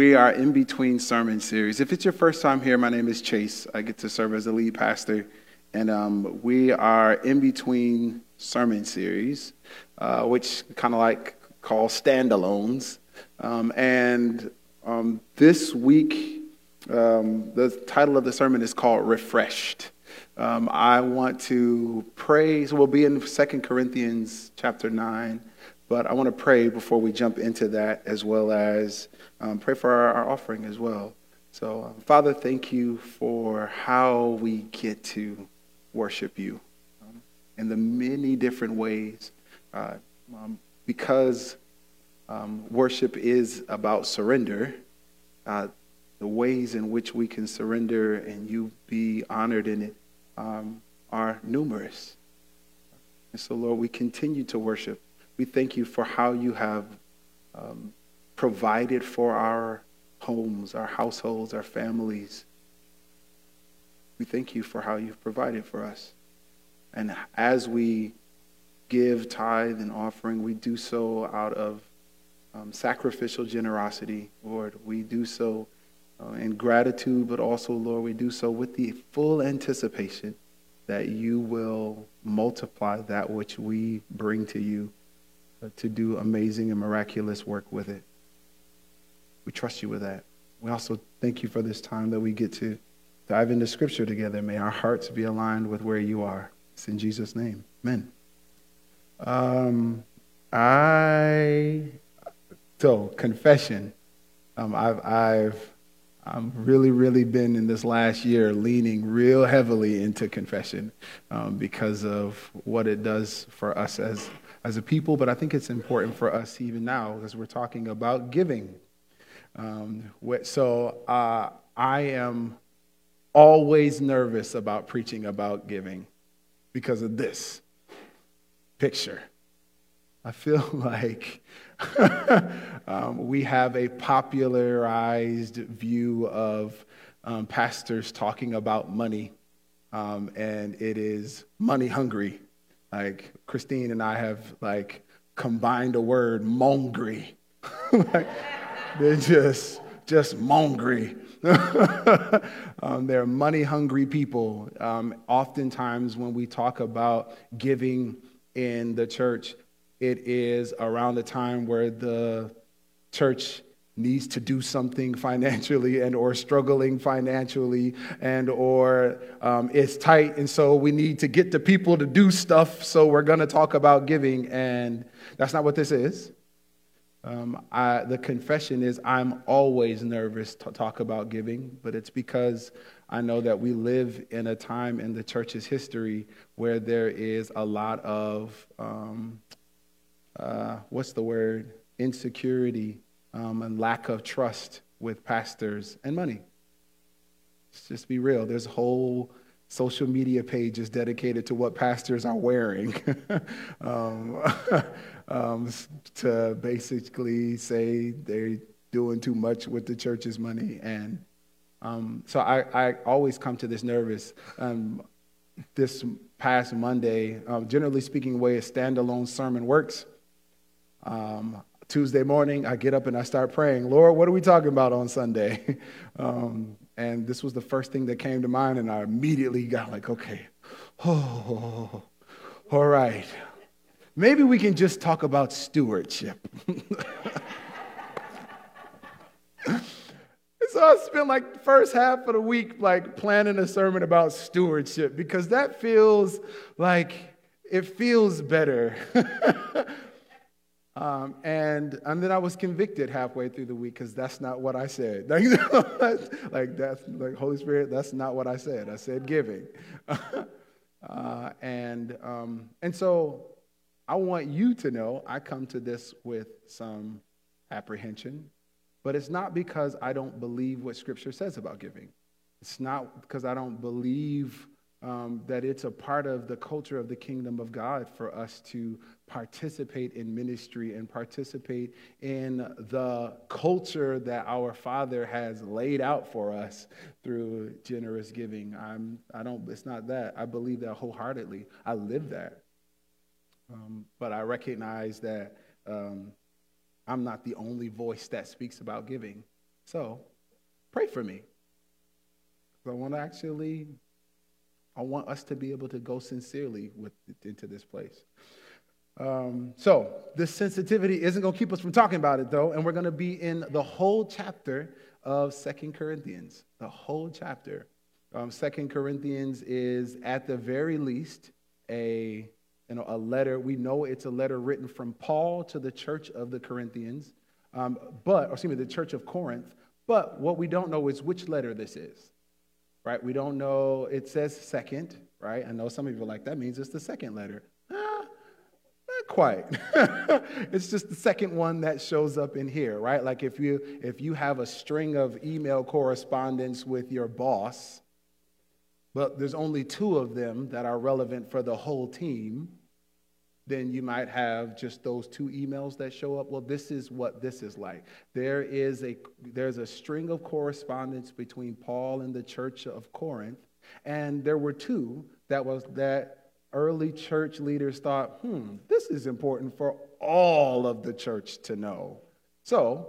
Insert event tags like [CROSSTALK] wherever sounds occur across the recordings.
we are in between sermon series. If it's your first time here, my name is Chase. I get to serve as the lead pastor, and um, we are in between sermon series, uh, which kind of like call standalones. Um, and um, this week, um, the title of the sermon is called Refreshed. Um, I want to praise. We'll be in Second Corinthians chapter 9. But I want to pray before we jump into that, as well as um, pray for our, our, offering as well. So, um, Father, thank you for how we get to worship you um, in the many different ways. Uh, um, because um, worship is about surrender, uh, the ways in which we can surrender and you be honored in it um, are numerous. And so, Lord, we continue to worship we thank you for how you have um, provided for our homes, our households, our families. We thank you for how you've provided for us. And as we give tithe and offering, we do so out of um, sacrificial generosity, Lord. We do so uh, in gratitude, but also, Lord, we do so with the full anticipation that you will multiply that which we bring to you to do amazing and miraculous work with it. We trust you with that. We also thank you for this time that we get to dive into Scripture together. May our hearts be aligned with where you are. It's in Jesus' name. Amen. Um, I so confession. Um, I've I've I'm really really been in this last year leaning real heavily into confession um, because of what it does for us as as a people, but I think it's important for us even now as we're talking about giving. Um, so uh, I am always nervous about preaching about giving because of this picture. I feel [LAUGHS] like [LAUGHS] um, we have a popularized view of um, pastors talking about money, um, and it is money hungry like Christine and I have like combined a word, mongry. [LAUGHS] like, they're just just mongry. [LAUGHS] um, they're money hungry people. Um, oftentimes, when we talk about giving in the church, it is around the time where the church needs to do something financially and or struggling financially and or um, it's tight. And so we need to get the people to do stuff. So we're going to talk about giving and that's not what this is. Um, I, the confession is i'm always nervous to talk about giving but it's because i know that we live in a time in the church's history where there is a lot of um, uh, what's the word? Insecurity um, and lack of trust with pastors and money. Let's just be real. There's whole social media pages dedicated to what pastors are wearing [LAUGHS] um, [LAUGHS] um, to basically say they're doing too much with the church's money. And um, so I, I, always come to this nervous. Um, this past Monday, um, generally speaking, the way a standalone sermon works, um, Tuesday morning, I get up and I start praying, Lord, what are we talking about on Sunday? [LAUGHS] Um, and this was the first thing that came to mind, and I immediately got like, okay, oh, all right. Maybe we can just talk about stewardship. [LAUGHS] so I spent like the first half of the week like planning a sermon about stewardship because that feels like it feels better [LAUGHS] Um, and, and then I was convicted halfway through the week because that's not what I said. [LAUGHS] like, that's like Holy Spirit, that's not what I said. I said giving. [LAUGHS] uh, and, um, and so I want you to know I come to this with some apprehension, but it's not because I don't believe what Scripture says about giving. It's not because I don't believe um, that it's a part of the culture of the kingdom of God for us to participate in ministry and participate in the culture that our Father has laid out for us through generous giving. I'm, I don't, it's not that. I believe that wholeheartedly. I live that. Um, but I recognize that um, I'm not the only voice that speaks about giving. So pray for me. I want to actually, I want us to be able to go sincerely with, into this place. Um, so this sensitivity isn't going to keep us from talking about it, though, and we're going to be in the whole chapter of Second Corinthians. The whole chapter. Um, Second Corinthians is at the very least a you know, a letter. We know it's a letter written from Paul to the church of the Corinthians, um, but, excuse me, the church of Corinth. But what we don't know is which letter this is, right? We don't know. It says second, right? I know some of you are like, that means it's the second letter. Quite. [LAUGHS] it's just the second one that shows up in here, right? Like if you if you have a string of email correspondence with your boss, but there's only two of them that are relevant for the whole team, then you might have just those two emails that show up. Well, this is what this is like. There is a there's a string of correspondence between Paul and the church of Corinth, and there were two that was that early church leaders thought, hmm, this is important for all of the church to know. So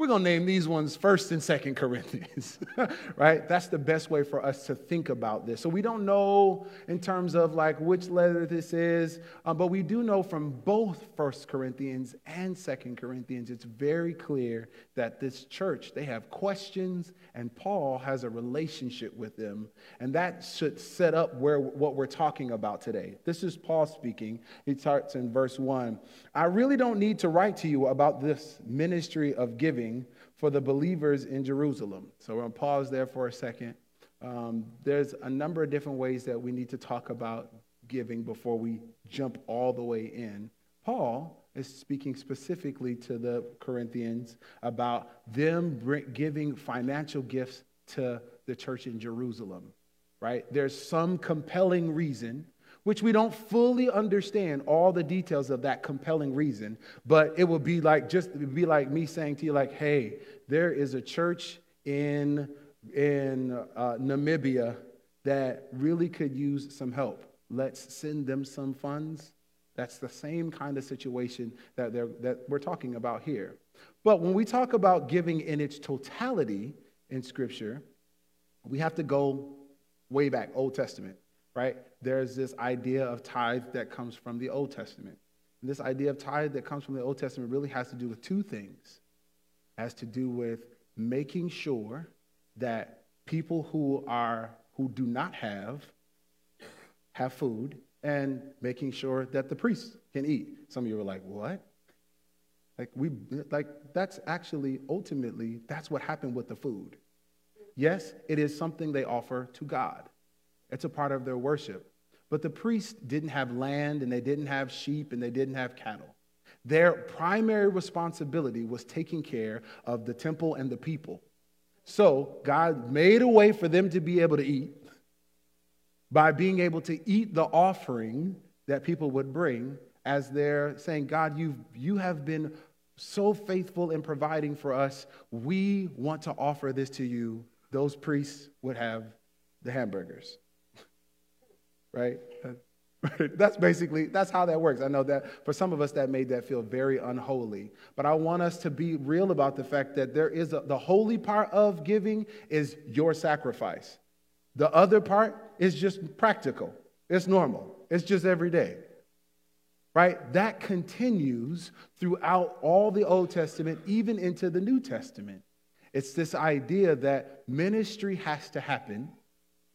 we're going to name these ones first and second Corinthians, [LAUGHS] right? That's the best way for us to think about this. So we don't know in terms of like which letter this is, um, but we do know from both First Corinthians and Second Corinthians, it's very clear that this church, they have questions and Paul has a relationship with them. And that should set up where what we're talking about today. This is Paul speaking. He starts in verse one. I really don't need to write to you about this ministry of giving for the believers in Jerusalem. So we're going to pause there for a second. Um, there's a number of different ways that we need to talk about giving before we jump all the way in. Paul is speaking specifically to the Corinthians about them giving financial gifts to the church in Jerusalem, right? There's some compelling reason which we don't fully understand all the details of that compelling reason, but it would be like just be like me saying to you, like, hey, there is a church in in uh, Namibia that really could use some help. Let's send them some funds. That's the same kind of situation that, that we're talking about here. But when we talk about giving in its totality in Scripture, we have to go way back, Old Testament right? There's this idea of tithe that comes from the Old Testament. And this idea of tithe that comes from the Old Testament really has to do with two things. It has to do with making sure that people who are who do not have have food and making sure that the priests can eat. Some of you are like, "What?" Like we like that's actually ultimately that's what happened with the food. Yes, it is something they offer to God. It's a part of their worship. But the priests didn't have land and they didn't have sheep and they didn't have cattle. Their primary responsibility was taking care of the temple and the people. So God made a way for them to be able to eat by being able to eat the offering that people would bring as they're saying, God, you you have been so faithful in providing for us. We want to offer this to you. Those priests would have the hamburgers right? [LAUGHS] That's basically that's how that works. I know that for some of us that made that feel very unholy. But I want us to be real about the fact that there is a, the holy part of giving is your sacrifice. The other part is just practical. It's normal. It's just every day. Right? That continues throughout all the Old Testament, even into the New Testament. It's this idea that ministry has to happen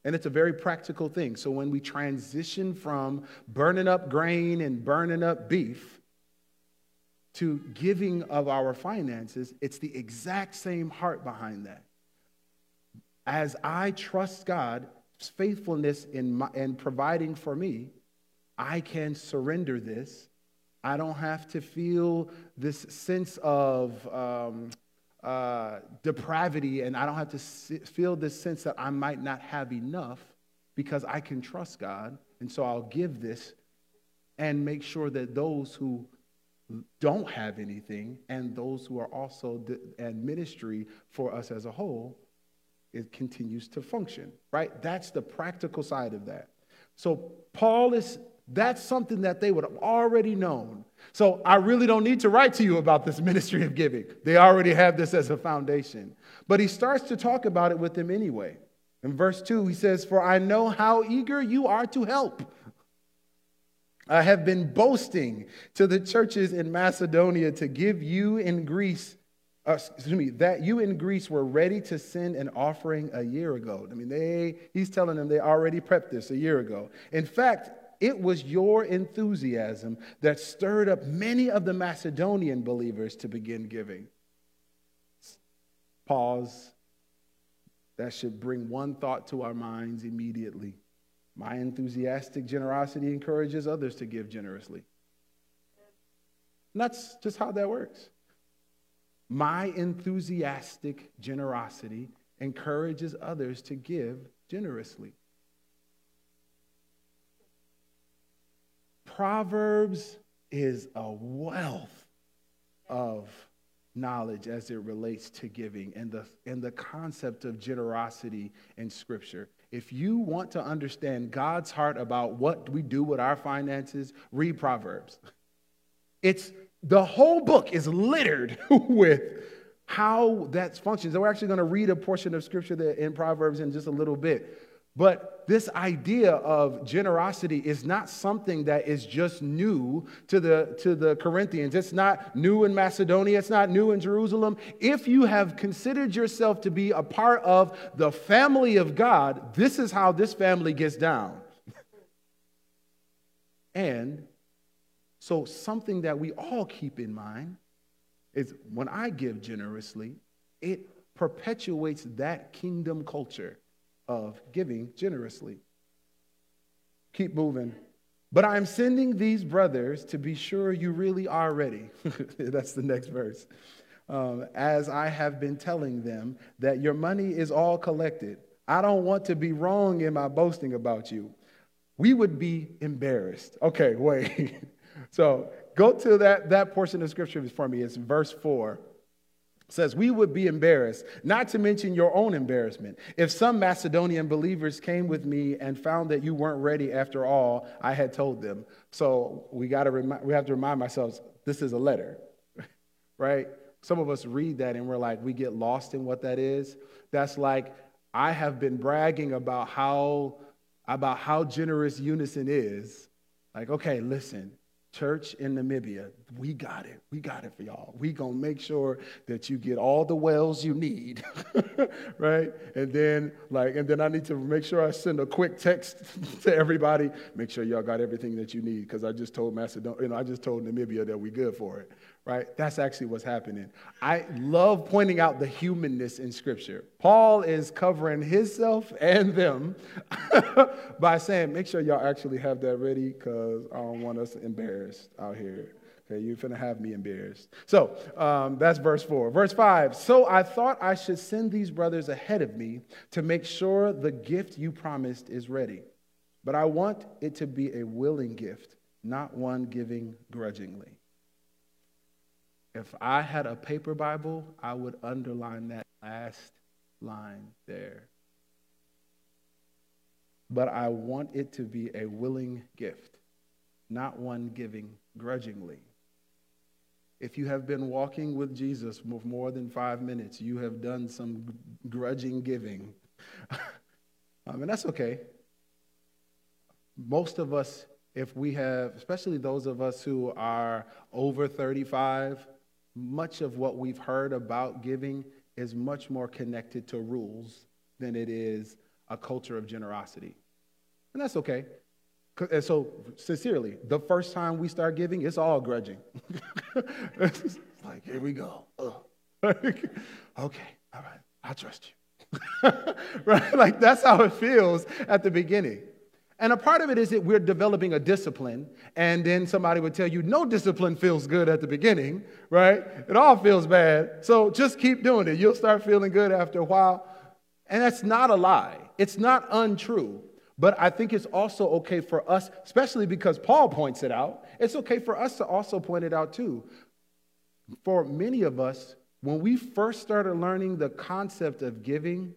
and it's a very practical thing. So when we transition from burning up grain and burning up beef to giving of our finances, it's the exact same heart behind that. As I trust God's faithfulness in, my, in providing for me, I can surrender this. I don't have to feel this sense of um, uh, depravity and I don't have to feel this sense that I might not have enough because I can trust God. And so I'll give this and make sure that those who don't have anything and those who are also and ministry for us as a whole it continues to function right that's the practical side of that so paul is that's something that they would have already known So I really don't need to write to you about this ministry of giving. They already have this as a foundation. But he starts to talk about it with them anyway. In verse 2, he says, For I know how eager you are to help. I have been boasting to the churches in Macedonia to give you in Greece, uh, excuse me, that you in Greece were ready to send an offering a year ago. I mean, they, he's telling them they already prepped this a year ago. In fact, it was your enthusiasm that stirred up many of the Macedonian believers to begin giving. Pause. That should bring one thought to our minds immediately. My enthusiastic generosity encourages others to give generously. And that's just how that works. My enthusiastic generosity encourages others to give generously. Proverbs is a wealth of knowledge as it relates to giving and the, and the concept of generosity in Scripture. If you want to understand God's heart about what we do with our finances, read Proverbs. It's the whole book is littered [LAUGHS] with how that functions. We're actually going to read a portion of scripture in Proverbs in just a little bit. But this idea of generosity is not something that is just new to the, to the Corinthians. It's not new in Macedonia. It's not new in Jerusalem. If you have considered yourself to be a part of the family of God, this is how this family gets down. [LAUGHS] and so, something that we all keep in mind is when I give generously, it perpetuates that kingdom culture of giving generously. Keep moving. But I'm sending these brothers to be sure you really are ready. [LAUGHS] That's the next verse. Um, as I have been telling them that your money is all collected. I don't want to be wrong in my boasting about you. We would be embarrassed. Okay, [LAUGHS] wait. so go to that, that portion of scripture for me. It's verse 4 says we would be embarrassed not to mention your own embarrassment. If some macedonian believers came with me and found that you weren't ready after all i had told them. So we got to remi- we have to remind ourselves this is a letter [LAUGHS] right? Some of us read that and we're like we get lost in what that is. That's like i have been bragging about how about how generous unison is. Like okay listen Church in Namibia, we got it. We got it for y'all. We gonna make sure that you get all the wells you need, [LAUGHS] right? And then, like, and then I need to make sure I send a quick text [LAUGHS] to everybody. Make sure y'all got everything that you need, because I just told Macedonia, you know, I just told Namibia that we good for it, right? That's actually what's happening. I love pointing out the humanness in Scripture. Paul is covering himself and them [LAUGHS] by saying, make sure y'all actually have that ready because I don't want us embarrassed out here. Okay, you're going to have me embarrassed. So um, that's verse 4. Verse 5 So I thought I should send these brothers ahead of me to make sure the gift you promised is ready. But I want it to be a willing gift, not one giving grudgingly. If I had a paper Bible, I would underline that last line there. But I want it to be a willing gift, not one giving grudgingly. If you have been walking with Jesus for more than five minutes, you have done some grudging giving. [LAUGHS] I mean, that's okay. Most of us, if we have, especially those of us who are over 35, much of what we've heard about giving is much more connected to rules than it is a culture of generosity. And that's okay. And so, sincerely, the first time we start giving, it's all grudging. it's [LAUGHS] like, here we go. [LAUGHS] okay, all right, I trust you. [LAUGHS] right? Like, that's how it feels at the beginning. And a part of it is that we're developing a discipline, and then somebody would tell you, no discipline feels good at the beginning, right? It all feels bad. So just keep doing it. You'll start feeling good after a while. And that's not a lie, it's not untrue. But I think it's also okay for us, especially because Paul points it out, it's okay for us to also point it out too. For many of us, when we first started learning the concept of giving,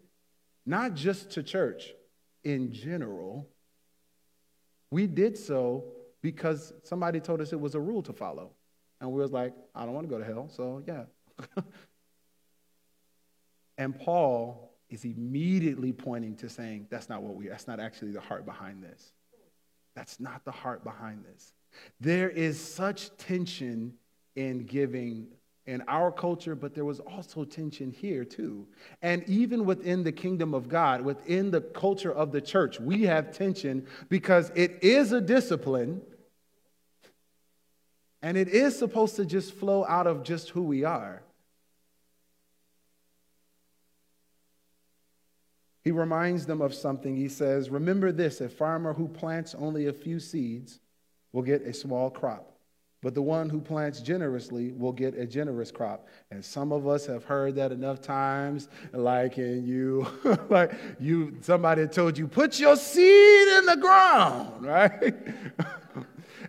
not just to church, in general, we did so because somebody told us it was a rule to follow. And we was like, I don't want to go to hell, so yeah. [LAUGHS] and Paul is immediately pointing to saying, that's not what we, that's not actually the heart behind this. That's not the heart behind this. There is such tension in giving in our culture, but there was also tension here too. And even within the kingdom of God, within the culture of the church, we have tension because it is a discipline and it is supposed to just flow out of just who we are. He reminds them of something. He says, Remember this a farmer who plants only a few seeds will get a small crop. But the one who plants generously will get a generous crop. And some of us have heard that enough times, like in you, [LAUGHS] like you, somebody told you, put your seed in the ground, [LAUGHS] right?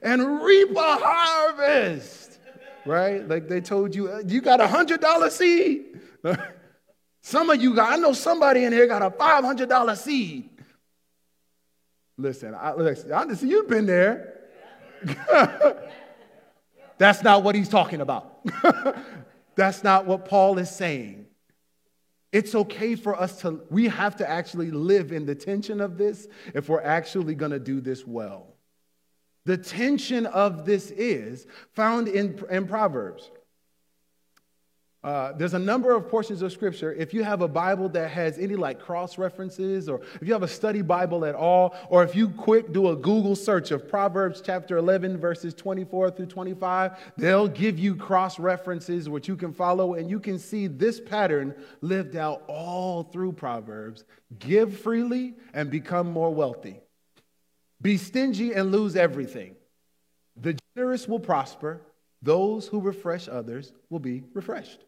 and reap a harvest, right? Like they told you, uh, you got a hundred dollar seed. [LAUGHS] some of you got, I know somebody in here got a five hundred dollar seed. Listen, I, listen, you've been there. That's not what he's talking about. [LAUGHS] That's not what Paul is saying. It's okay for us to, we have to actually live in the tension of this if we're actually going to do this well. The tension of this is found in, in Proverbs. Uh, there's a number of portions of scripture. If you have a Bible that has any like cross references, or if you have a study Bible at all, or if you quick do a Google search of Proverbs chapter 11, verses 24 through 25, they'll give you cross references which you can follow, and you can see this pattern lived out all through Proverbs give freely and become more wealthy, be stingy and lose everything. The generous will prosper, those who refresh others will be refreshed.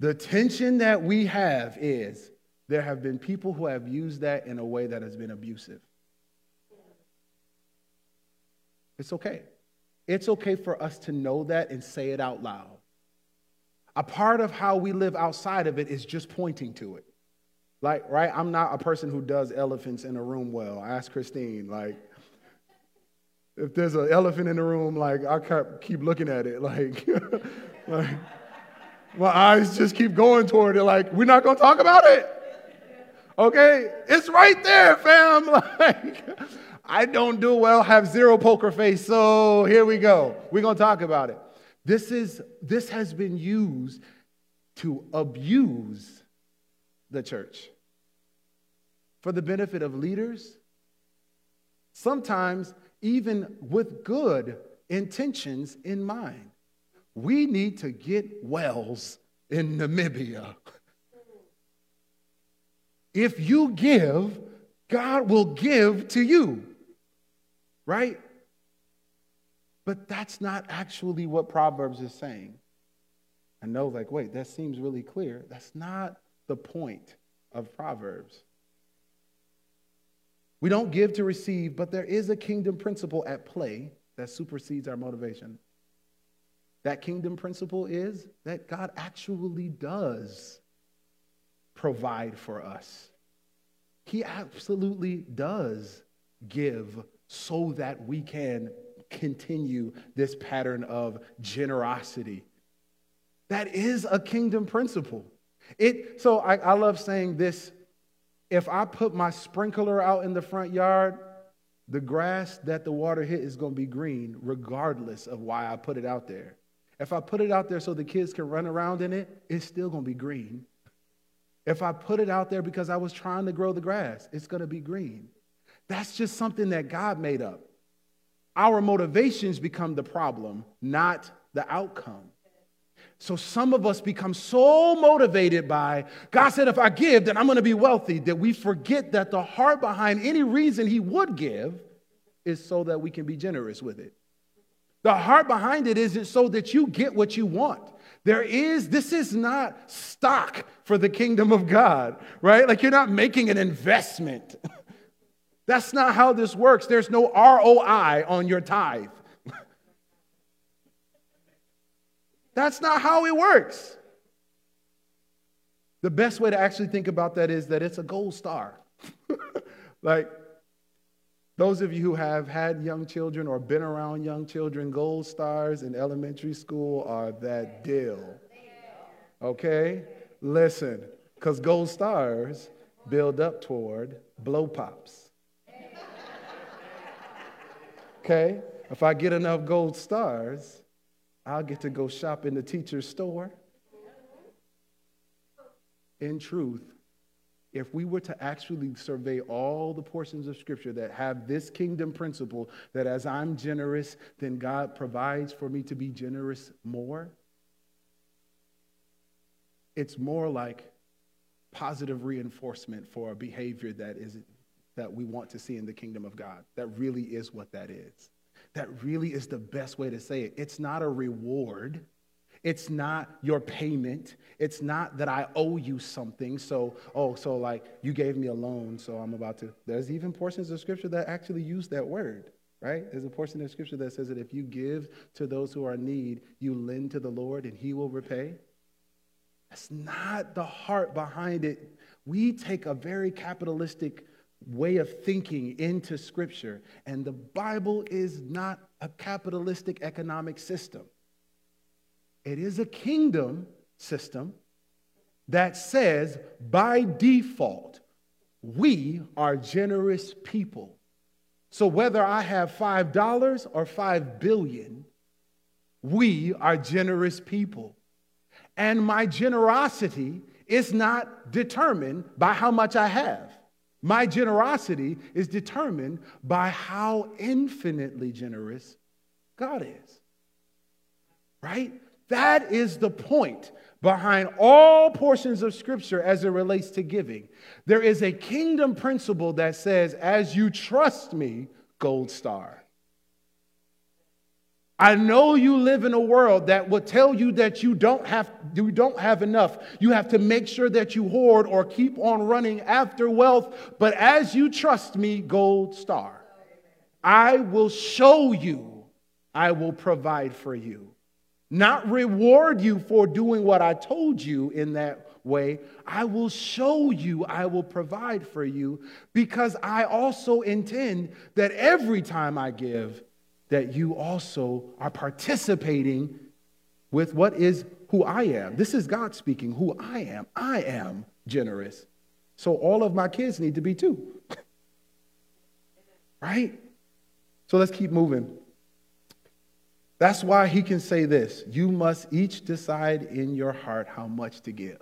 The tension that we have is there have been people who have used that in a way that has been abusive. It's okay. It's okay for us to know that and say it out loud. A part of how we live outside of it is just pointing to it. Like, right? I'm not a person who does elephants in a room well. I asked Christine, like, if there's an elephant in the room, like, I keep looking at it, [LAUGHS] like, like my eyes just keep going toward it, like, we're not gonna talk about it. Okay? It's right there, fam. [LAUGHS] Like, I don't do well, have zero poker face, so here we go. We're gonna talk about it. This is this has been used to abuse the church for the benefit of leaders, sometimes even with good intentions in mind. We need to get wells in Namibia. If you give, God will give to you, right? But that's not actually what Proverbs is saying. I know, like, wait, that seems really clear. That's not the point of Proverbs. We don't give to receive, but there is a kingdom principle at play that supersedes our motivation. That kingdom principle is that God actually does provide for us. He absolutely does give so that we can continue this pattern of generosity. That is a kingdom principle. It, so I, I love saying this. If I put my sprinkler out in the front yard, the grass that the water hit is going to be green, regardless of why I put it out there. If I put it out there so the kids can run around in it, it's still going to be green. If I put it out there because I was trying to grow the grass, it's going to be green. That's just something that God made up. Our motivations become the problem, not the outcome. So some of us become so motivated by God said, if I give, then I'm going to be wealthy, that we forget that the heart behind any reason He would give is so that we can be generous with it. The heart behind it isn't so that you get what you want. There is, this is not stock for the kingdom of God, right? Like you're not making an investment. [LAUGHS] That's not how this works. There's no ROI on your tithe. [LAUGHS] That's not how it works. The best way to actually think about that is that it's a gold star. [LAUGHS] like, Those of you who have had young children or been around young children, gold stars in elementary school are that deal. Okay? Listen, because gold stars build up toward blow pops. Okay? If I get enough gold stars, I'll get to go shop in the teacher's store. In truth, if we were to actually survey all the portions of Scripture that have this kingdom principle that as I'm generous, then God provides for me to be generous more, it's more like positive reinforcement for a behavior that is that we want to see in the kingdom of God. That really is what that is. That really is the best way to say it. It's not a reward. It's not your payment. It's not that I owe you something. So, oh, so like you gave me a loan, so I'm about to. There's even portions of scripture that actually use that word, right? There's a portion of scripture that says that if you give to those who are in need, you lend to the Lord and he will repay. That's not the heart behind it. We take a very capitalistic way of thinking into scripture, and the Bible is not a capitalistic economic system. It is a kingdom system that says by default, we are generous people. So whether I have $5 or 5 billion, we are generous people. And my generosity is not determined by how much I have. My generosity is determined by how infinitely generous God is. Right? That is the point behind all portions of Scripture as it relates to giving. There is a kingdom principle that says, as you trust me, gold star. I know you live in a world that will tell you that you don't have you don't have enough. You have to make sure that you hoard or keep on running after wealth, but as you trust me, gold star, I will show you. I will provide for you not reward you for doing what I told you in that way. I will show you, I will provide for you, because I also intend that every time I give, that you also are participating with what is who I am. This is God speaking, who I am. I am generous. So all of my kids need to be too. [LAUGHS] right? So let's keep moving. That's why he can say this you must each decide in your heart how much to give.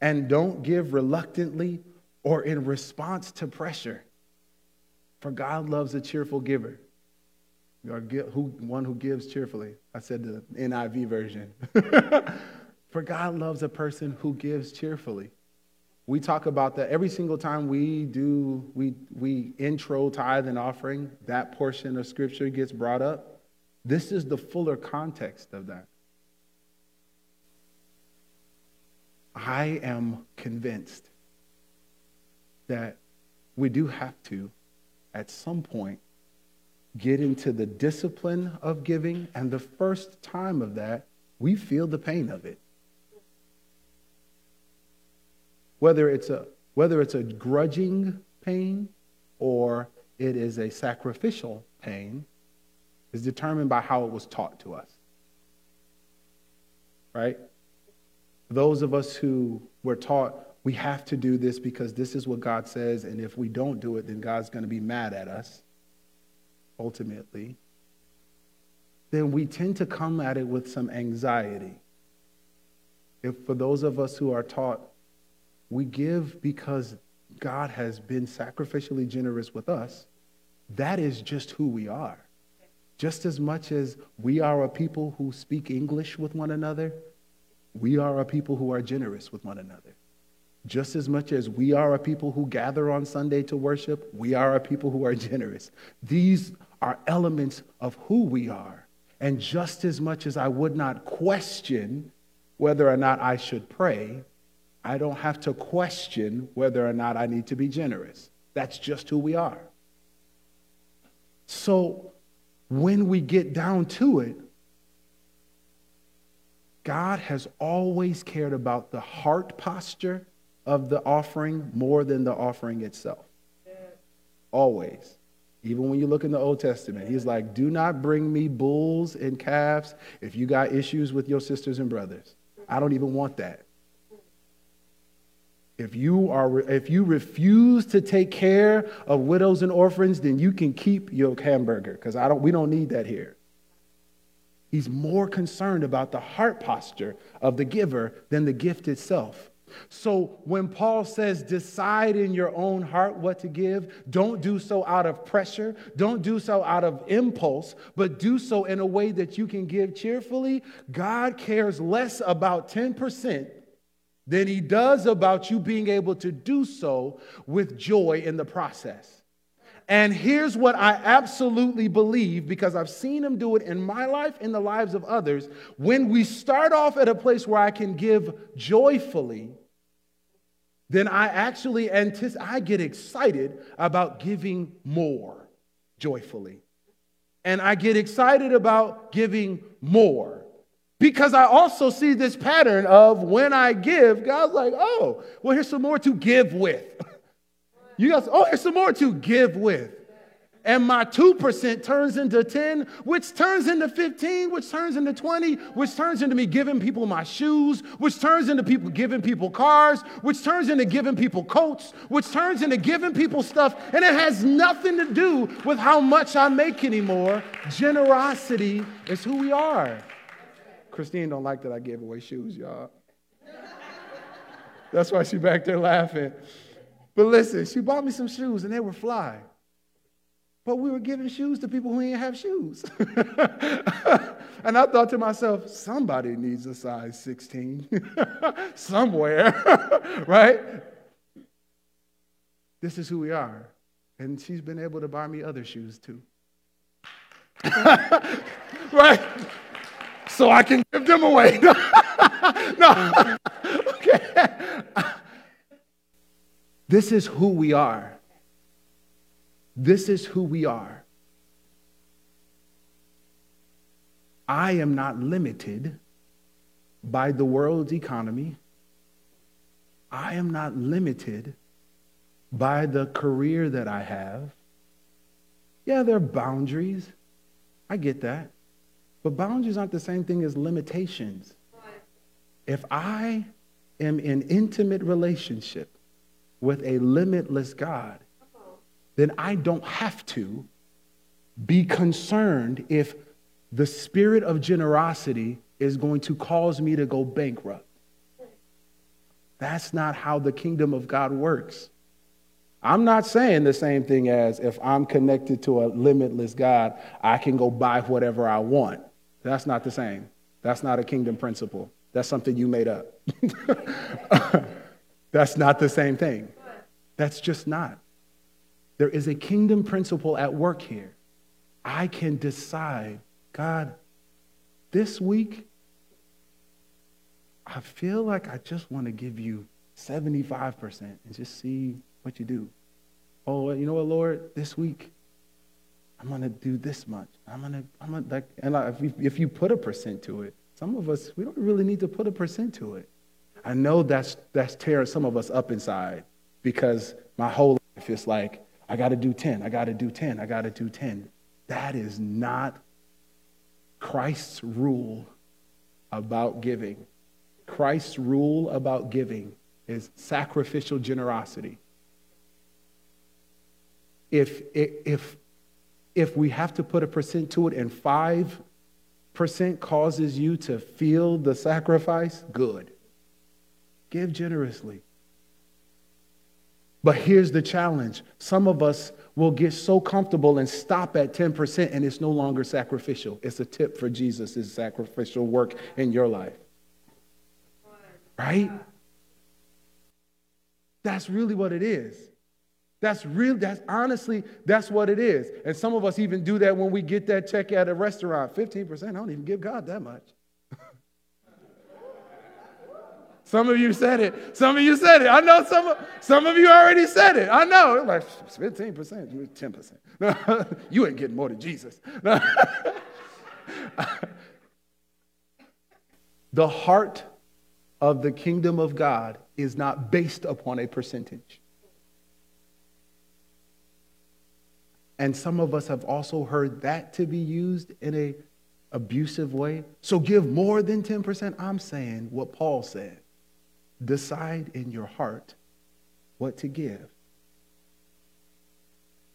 And don't give reluctantly or in response to pressure. For God loves a cheerful giver. Or who, one who gives cheerfully. I said the NIV version. [LAUGHS] For God loves a person who gives cheerfully. We talk about that every single time we do, we, we intro tithe and offering, that portion of scripture gets brought up. This is the fuller context of that. I am convinced that we do have to, at some point, get into the discipline of giving, and the first time of that, we feel the pain of it. Whether it's a, whether it's a grudging pain or it is a sacrificial pain, is determined by how it was taught to us. Right? Those of us who were taught we have to do this because this is what God says, and if we don't do it, then God's going to be mad at us, ultimately, then we tend to come at it with some anxiety. If for those of us who are taught, we give because God has been sacrificially generous with us, that is just who we are. Just as much as we are a people who speak English with one another, we are a people who are generous with one another. Just as much as we are a people who gather on Sunday to worship, we are a people who are generous. These are elements of who we are. And just as much as I would not question whether or not I should pray, I don't have to question whether or not I need to be generous. That's just who we are. So when we get down to it, God has always cared about the heart posture of the offering more than the offering itself. Always. Even when you look in the Old Testament, he's like, do not bring me bulls and calves if you got issues with your sisters and brothers. I don't even want that. If you, are, if you refuse to take care of widows and orphans, then you can keep your hamburger because I don't, we don't need that here. He's more concerned about the heart posture of the giver than the gift itself. So when Paul says, decide in your own heart what to give, don't do so out of pressure, don't do so out of impulse, but do so in a way that you can give cheerfully. God cares less about 10% than he does about you being able to do so with joy in the process. And here's what I absolutely believe because I've seen him do it in my life, in the lives of others. When we start off at a place where I can give joyfully, then I actually anticipate, I get excited about giving more joyfully. And I get excited about giving more. Because I also see this pattern of when I give, God's like, oh, well, here's some more to give with. [LAUGHS] you guys, oh, here's some more to give with and my 2% turns into 10, which turns into 15, which turns into 20, which turns into me giving people my shoes, which turns into people giving people cars, which turns into giving people coats, which turns into giving people stuff, and it has nothing to do with how much I make anymore. Generosity is who we are. Christine don't like that I gave away shoes, y'all. That's why she back there laughing. But listen, she bought me some shoes and they were fly. But we were giving shoes to people who didn't have shoes. [LAUGHS] and I thought to myself, somebody needs a size 16 [LAUGHS] somewhere, [LAUGHS] right? This is who we are. And she's been able to buy me other shoes too. right? So I can give them away. [LAUGHS] no. okay. This is who we are. This is who we are. I am not limited by the world's economy. I am not limited by the career that I have. Yeah, there are boundaries. I get that. But boundaries aren't the same thing as limitations. If I am in intimate relationship with a limitless God, then I don't have to be concerned if the spirit of generosity is going to cause me to go bankrupt. That's not how the kingdom of God works. I'm not saying the same thing as if I'm connected to a limitless God, I can go buy whatever I want. That's not the same. That's not a kingdom principle. That's something you made up. [LAUGHS] That's not the same thing. That's just not. There is a kingdom principle at work here. I can decide, God, this week, I feel like I just want to give you 75% and just see what you do. Oh, you know what, Lord? This week, I'm to do this much. I'm to, I'm to, like, and if you, if you put a percent to it, some of us, we don't really need to put a percent to it. I know that's, that's tearing some of us up inside because my whole life is like, I got to do 10. I got to do 10. I got to do 10. That is not Christ's rule about giving. Christ's rule about giving is sacrificial generosity. If, if, if we have to put a percent to it and 5% causes you to feel the sacrifice, good. Give generously. But here's the challenge some of us will get so comfortable and stop at 10%, and it's no longer sacrificial. It's a tip for Jesus' sacrificial work in your life. Right? That's really what it is. That's real, that's honestly, that's what it is. And some of us even do that when we get that check at a restaurant. 15%, I don't even give God that much. [LAUGHS] Some of you said it. Some of you said it. I know some of, some of you already said it. I know. Like 15%, 10%. [LAUGHS] you ain't getting more than Jesus. [LAUGHS] the heart of the kingdom of God is not based upon a percentage. And some of us have also heard that to be used in a abusive way. So give more than 10%. I'm saying what Paul said. Decide in your heart what to give.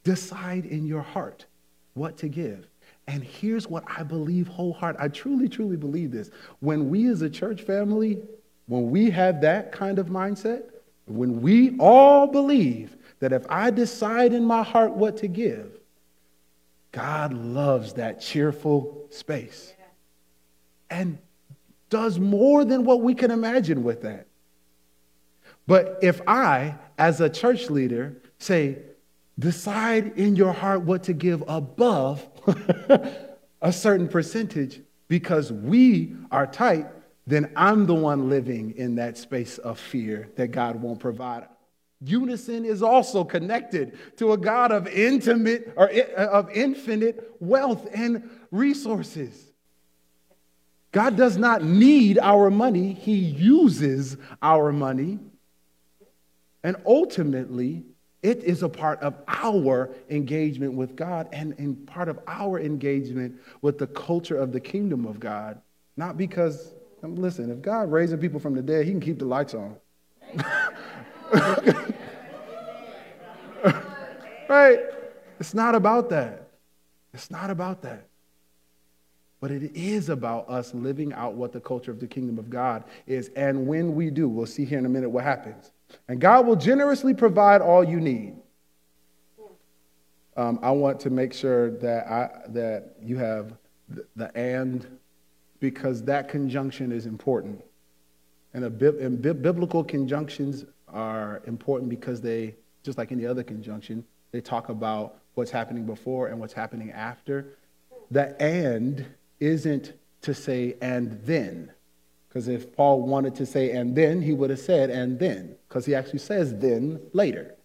Decide in your heart what to give. And here's what I believe wholeheart. I truly, truly believe this. When we as a church family, when we have that kind of mindset, when we all believe that if I decide in my heart what to give, God loves that cheerful space and does more than what we can imagine with that. But if I, as a church leader, say, decide in your heart what to give above [LAUGHS] a certain percentage because we are tight, then I'm the one living in that space of fear that God won't provide. Unison is also connected to a God of intimate or eh, of infinite wealth and resources. God does not need our money, He uses our money. And ultimately, it is a part of our engagement with God and, and part of our engagement with the culture of the kingdom of God. Not because, listen, if God raising people from the dead, He can keep the lights on. [LAUGHS] [LAUGHS] right? It's not about that. It's not about that. But it is about us living out what the culture of the kingdom of God is. And when we do, we'll see here in a minute what happens. And God will generously provide all you need. Um, I want to make sure that, I, that you have the, the and because that conjunction is important. And, a, and biblical conjunctions are important because they, just like any other conjunction, they talk about what's happening before and what's happening after. The and isn't to say and then. Because if Paul wanted to say and then, he would have said and then, because he actually says then later.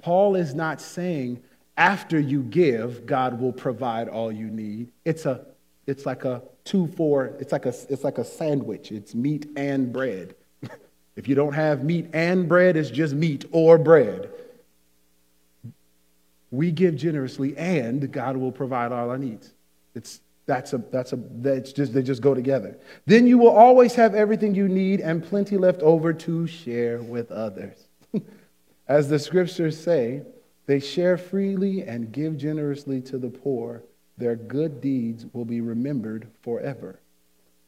Paul is not saying after you give, God will provide all you need. It's a it's like a two four, it's like a it's like a sandwich. It's meat and bread. If you don't have meat and bread, it's just meat or bread. We give generously and God will provide all our needs. It's that's a, that's a, that's just, they just go together. Then you will always have everything you need and plenty left over to share with others. [LAUGHS] As the scriptures say, they share freely and give generously to the poor. Their good deeds will be remembered forever.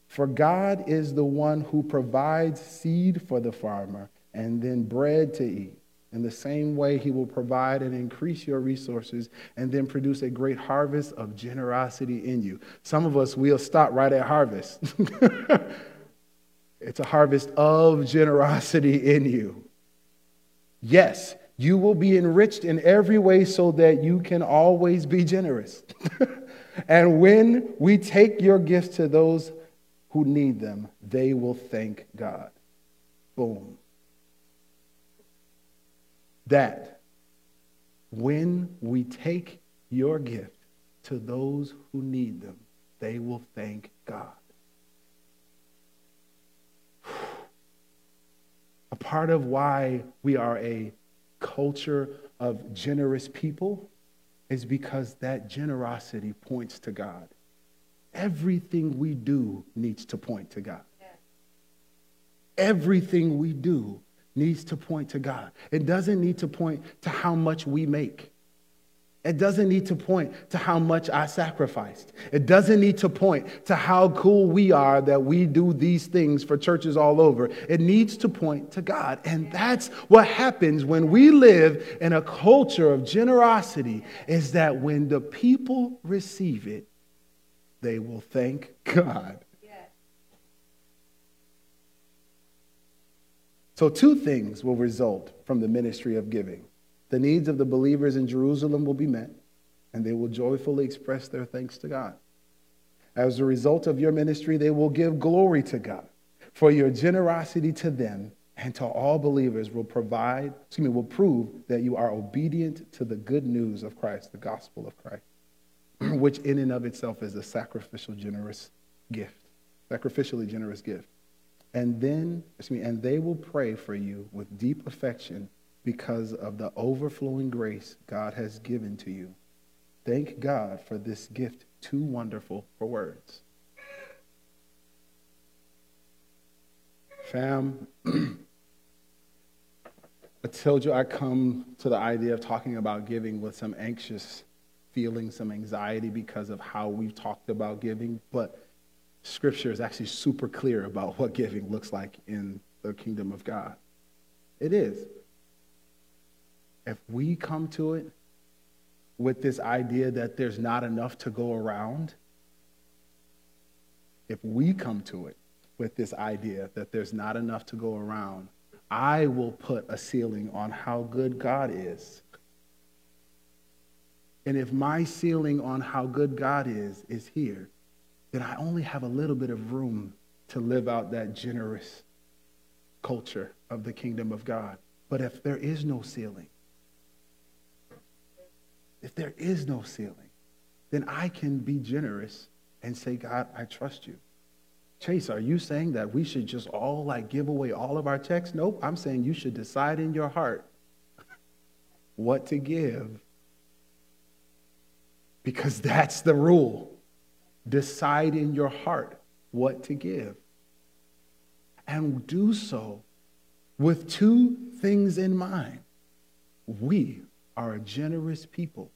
For God is the one who provides seed for the farmer and then bread to eat. In the same way, he will provide and increase your resources and then produce a great harvest of generosity in you. Some of us, we'll stop right at harvest. [LAUGHS] it's a harvest of generosity in you. Yes, you will be enriched in every way so that you can always be generous. [LAUGHS] and when we take your gifts to those who need them, they will thank God. Boom that when we take your gift to those who need them, they will thank God. A part of why we are a culture of generous people is because that generosity points to God. Everything we do needs to point to God. Everything we do needs to point to God. It doesn't need to point to how much we make. It doesn't need to point to how much I sacrificed. It doesn't need to point to how cool we are that we do these things for churches all over. It needs to point to God. And that's what happens when we live in a culture of generosity is that when the people receive it, they will thank God. So, two things will result from the ministry of giving the needs of the believers in Jerusalem will be met, and they will joyfully express their thanks to God. As a result of your ministry, they will give glory to God for your generosity to them and to all believers will provide, excuse me, will prove that you are obedient to the good news of Christ, the gospel of Christ, [CLEARS THROAT] which in and of itself is a sacrificial, generous gift, sacrificially generous gift. And then, excuse me, and they will pray for you with deep affection because of the overflowing grace God has given to you Thank God for this gift too wonderful for words. Fam, [CLEARS THROAT] I told you I come to the idea of talking about giving with some anxious feeling, some anxiety because of how we've talked about giving, but Scripture is actually super clear about what giving looks like in the kingdom of God. It is. If we come to it with this idea that there's not enough to go around, if we come to it with this idea that there's not enough to go around, I will put a ceiling on how good God is. And if my ceiling on how good God is is here, then I only have a little bit of room to live out that generous culture of the kingdom of God. But if there is no ceiling, if there is no ceiling, then I can be generous and say, God, I trust you. Chase, are you saying that we should just all like give away all of our checks? Nope. I'm saying you should decide in your heart [LAUGHS] what to give because that's the rule. Decide in your heart what to give. And do so with two things in mind. We are a generous people.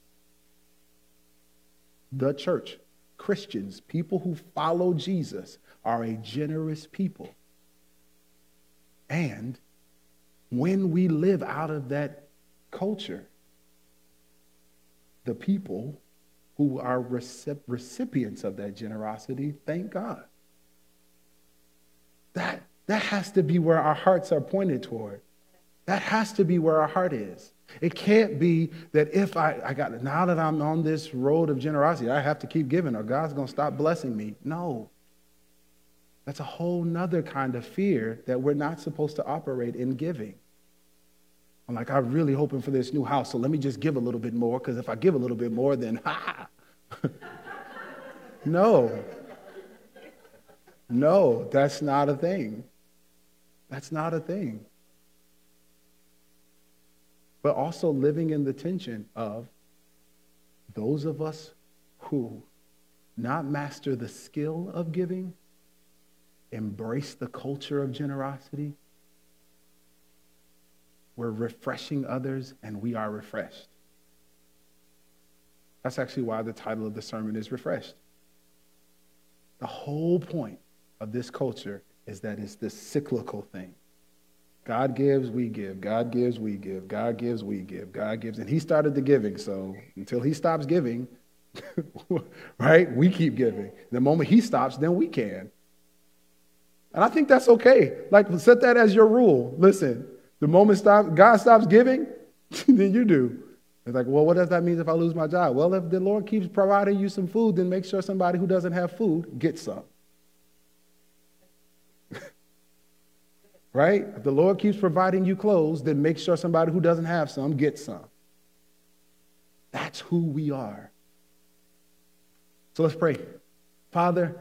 The church, Christians, people who follow Jesus, are a generous people. And when we live out of that culture, the people who are recipients of that generosity, thank God. That, that has to be where our hearts are pointed toward. That has to be where our heart is. It can't be that if I, I got, now that I'm on this road of generosity, I have to keep giving or God's going to stop blessing me. No. That's a whole nother kind of fear that we're not supposed to operate in giving. I'm like, I'm really hoping for this new house, so let me just give a little bit more, because if I give a little bit more, then [LAUGHS] ha! no. No, that's not a thing. That's not a thing. But also living in the tension of those of us who not master the skill of giving, embrace the culture of generosity, we're refreshing others and we are refreshed. That's actually why the title of the sermon is Refreshed. The whole point of this culture is that it's this cyclical thing. God gives, we give. God gives, we give. God gives, we give. God gives. And he started the giving, so until he stops giving, [LAUGHS] right, we keep giving. The moment he stops, then we can. And I think that's okay. Like, set that as your rule. Listen, the moment stop, God stops giving, [LAUGHS] then you do. It's like, well, what does that mean if I lose my job? Well, if the Lord keeps providing you some food, then make sure somebody who doesn't have food gets some. [LAUGHS] right? If the Lord keeps providing you clothes, then make sure somebody who doesn't have some gets some. That's who we are. So let's pray. Father,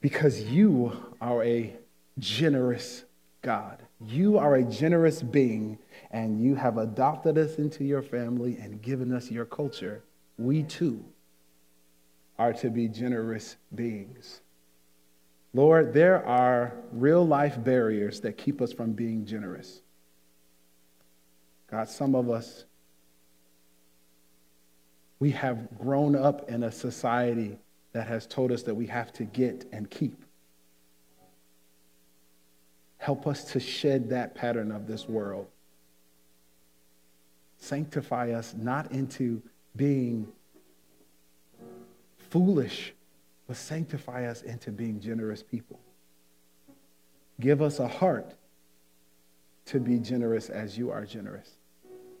because you are a generous God. You are a generous being, and you have adopted us into your family and given us your culture. We too are to be generous beings. Lord, there are real life barriers that keep us from being generous. God, some of us, we have grown up in a society that has told us that we have to get and keep. Help us to shed that pattern of this world. Sanctify us not into being foolish, but sanctify us into being generous people. Give us a heart to be generous as you are generous,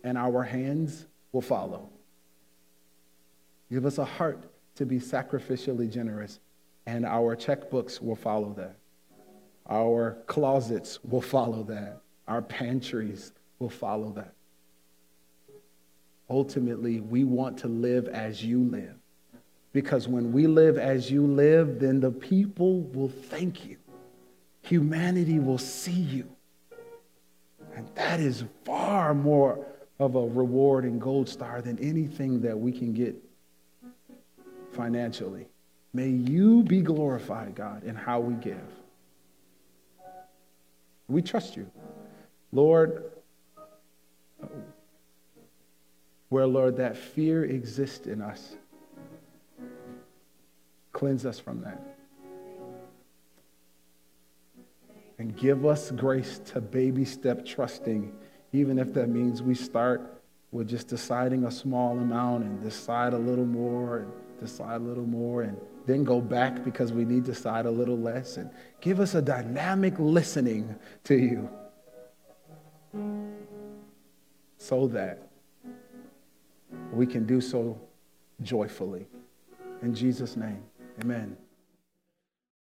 and our hands will follow. Give us a heart to be sacrificially generous, and our checkbooks will follow that. Our closets will follow that. Our pantries will follow that. Ultimately, we want to live as you live. Because when we live as you live, then the people will thank you. Humanity will see you. And that is far more of a reward and gold star than anything that we can get financially. May you be glorified, God, in how we give. We trust you. Lord, where, Lord, that fear exists in us, cleanse us from that. And give us grace to baby step trusting, even if that means we start with just deciding a small amount and decide a little more and decide a little more and then go back because we need to side a little less and give us a dynamic listening to you so that we can do so joyfully. In Jesus' name, amen.